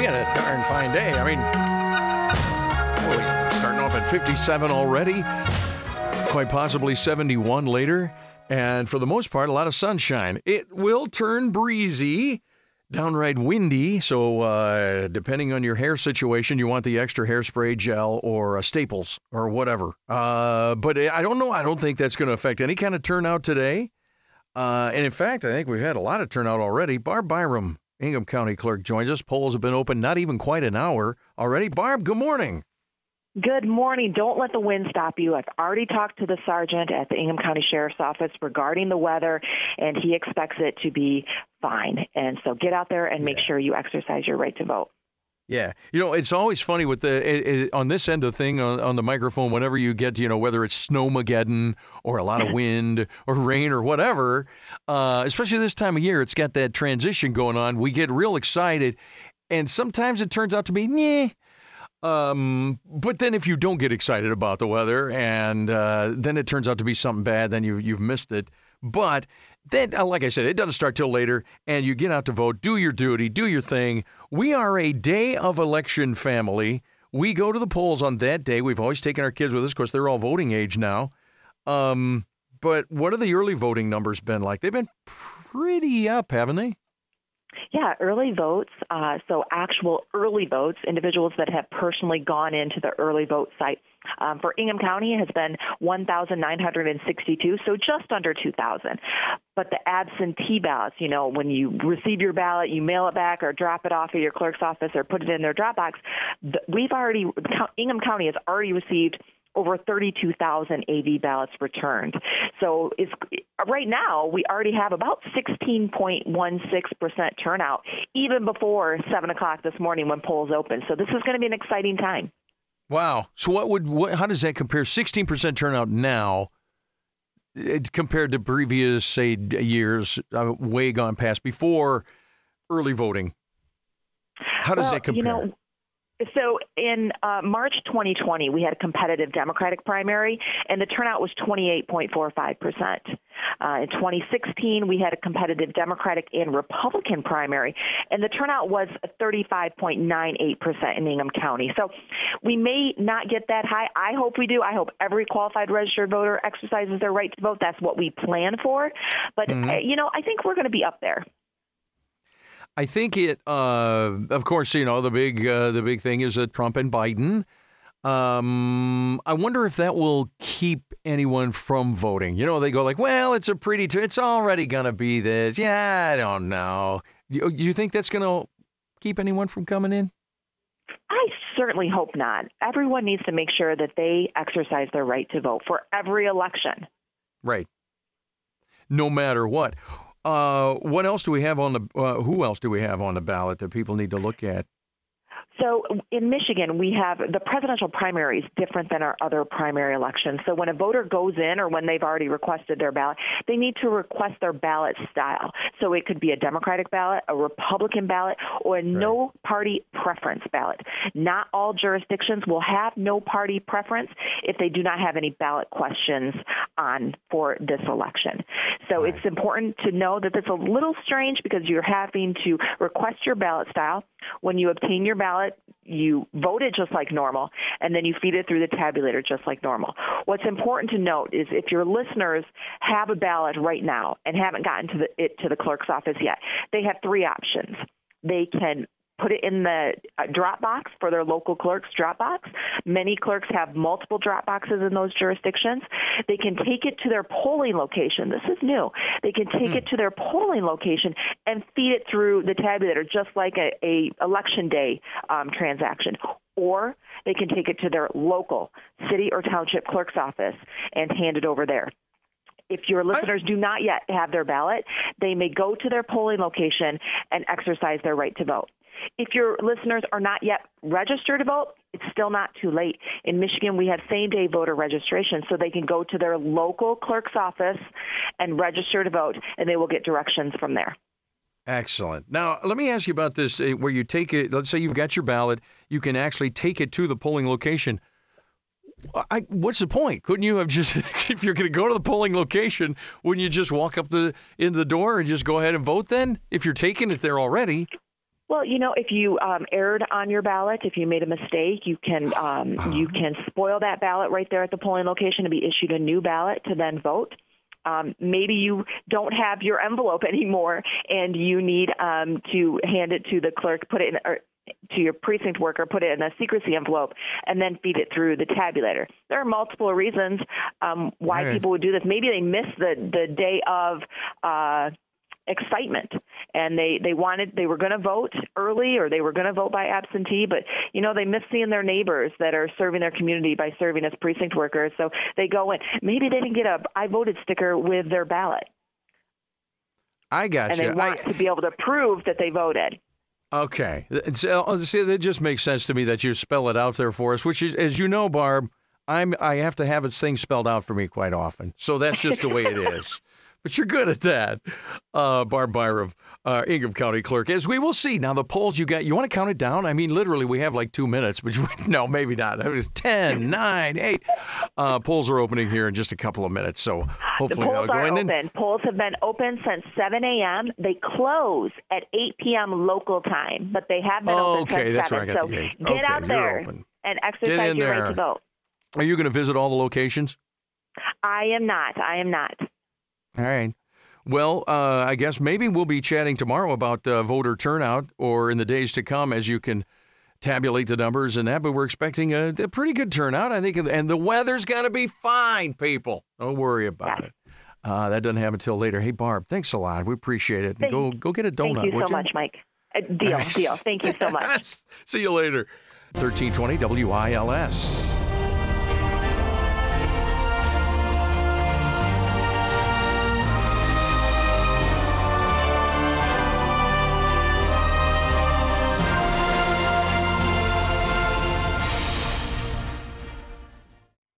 We had a darn fine day. I mean, starting off at 57 already, quite possibly 71 later. And for the most part, a lot of sunshine. It will turn breezy, downright windy. So, uh, depending on your hair situation, you want the extra hairspray gel or uh, staples or whatever. Uh, but I don't know. I don't think that's going to affect any kind of turnout today. Uh, and in fact, I think we've had a lot of turnout already. Barb Byrum, Ingham County Clerk, joins us. Polls have been open not even quite an hour already. Barb, good morning. Good morning. Don't let the wind stop you. I've already talked to the sergeant at the Ingham County Sheriff's Office regarding the weather, and he expects it to be fine. And so get out there and make Yeah. sure you exercise your right to vote. Yeah, you know it's always funny with the it, it, on this end of thing on, on the microphone. Whenever you get you know whether it's snowmageddon or a lot of wind or rain or whatever, uh, especially this time of year, it's got that transition going on. We get real excited, and sometimes it turns out to be meh. Um, but then if you don't get excited about the weather and uh, then it turns out to be something bad, then you you've missed it. But then, uh, like I said, it doesn't start till later, and you get out to vote, do your duty, do your thing. We are a day of election family. We go to the polls on that day. We've always taken our kids with us. Of course, they're all voting age now. Um, but what have the early voting numbers been like? They've been pretty up, haven't they? Yeah, early votes. Uh, so actual early votes, individuals that have personally gone into the early vote site. Um, for Ingham County, has been 1,962, so just under 2,000. But the absentee ballots, you know, when you receive your ballot, you mail it back or drop it off at your clerk's office or put it in their drop box. We've already, Ingham County has already received over 32,000 AV ballots returned. So it's right now we already have about 16.16% turnout, even before 7 o'clock this morning when polls open. So this is going to be an exciting time. Wow. So what would what, how does that compare? 16% turnout now it, compared to previous say years uh, way gone past before early voting. How does well, that compare? You know, so in uh, March 2020, we had a competitive Democratic primary, and the turnout was 28.45 percent. Uh, in 2016, we had a competitive Democratic and Republican primary, and the turnout was 35.98 percent in Ingham County. So we may not get that high. I hope we do. I hope every qualified registered voter exercises their right to vote. That's what we plan for. But Mhm. uh, you know, I think we're going to be up there. I think it. Uh, of course, you know the big uh, the big thing is uh, Trump and Biden. Um, I wonder if that will keep anyone from voting. You know, they go like, "Well, it's a pretty. T- it's already gonna be this." Yeah, I don't know. You, you think that's gonna keep anyone from coming in? I certainly hope not. Everyone needs to make sure that they exercise their right to vote for every election. Right. No matter what. Uh, what else do we have on the? Uh, who else do we have on the ballot that people need to look at? So in Michigan, we have the presidential primary is different than our other primary elections. So when a voter goes in or when they've already requested their ballot, they need to request their ballot style. So it could be a Democratic ballot, a Republican ballot, or a no party preference ballot. Not all jurisdictions will have no party preference if they do not have any ballot questions on for this election. So Right. it's important to know that it's a little strange because you're having to request your ballot style. When you obtain your ballot, you vote it just like normal, and then you feed it through the tabulator just like normal. What's important to note is if your listeners have a ballot right now and haven't gotten to the, it to the clerk's office yet, they have three options. They can put it in the uh, drop box for their local clerk's drop box. Many clerks have multiple drop boxes in those jurisdictions. They can take it to their polling location. This is new. They can take it to their polling location and feed it through the tabulator, just like a, a election day um, transaction. Or they can take it to their local city or township clerk's office and hand it over there. If your listeners do not yet have their ballot, they may go to their polling location and exercise their right to vote. If your listeners are not yet registered to vote, it's still not too late. In Michigan, we have same day voter registration, so they can go to their local clerk's office and register to vote, and they will get directions from there. Excellent. Now, let me ask you about this uh, where you take it, let's say you've got your ballot, you can actually take it to the polling location. I, what's the point? Couldn't you have just, if you're going to go to the polling location, wouldn't you just walk up the into the door and just go ahead and vote then? If you're taking it there already, Well, you know, if you um, erred on your ballot, if you made a mistake, you can um, Uh-huh. you can spoil that ballot right there at the polling location and be issued a new ballot to then vote. Um, maybe you don't have your envelope anymore, and you need um, to hand it to the clerk, put it in, or to your precinct worker, put it in a secrecy envelope, and then feed it through the tabulator. There are multiple reasons um, why Right. people would do this. Maybe they missed the the day of. Uh, excitement and they they wanted they were going to vote early or they were going to vote by absentee but you know they miss seeing their neighbors that are serving their community by serving as precinct workers so they go in maybe they didn't get a i voted sticker with their ballot I got and you. they want I, to be able to prove that they voted okay. so uh, see, it just makes sense to me that you spell it out there for us, which is, as you know, Barb, I'm I have to have its thing spelled out for me quite often. So that's just the way it is. But you're good at that, uh, Barb Byrum, uh, Ingham County Clerk. As we will see now, the polls you got. You want to count it down? I mean, literally, we have like two minutes, but you, no, maybe not. It was 10, 9, 8. Uh, polls are opening here in just a couple of minutes, so the hopefully they'll polls go are in. open. And, polls have been open since 7 a.m. They close at 8 p.m. local time, but they have been Oh, open okay, since that's 7. where I got so the get Okay, out there open. and exercise your there. right to vote. are you going to visit all the locations? I am not. I am not. All right. Well, uh, I guess maybe we'll be chatting tomorrow about uh, voter turnout or in the days to come as you can tabulate the numbers and that. But we're expecting a, a pretty good turnout, I think. And the weather's going to be fine, people. Don't worry about it. Uh, that doesn't happen until later. Hey, Barb, thanks a lot. We appreciate it. Go go get a donut. Thank you so much, Mike. Uh, deal, deal. Thank you so much. See you later. 1320 WILS.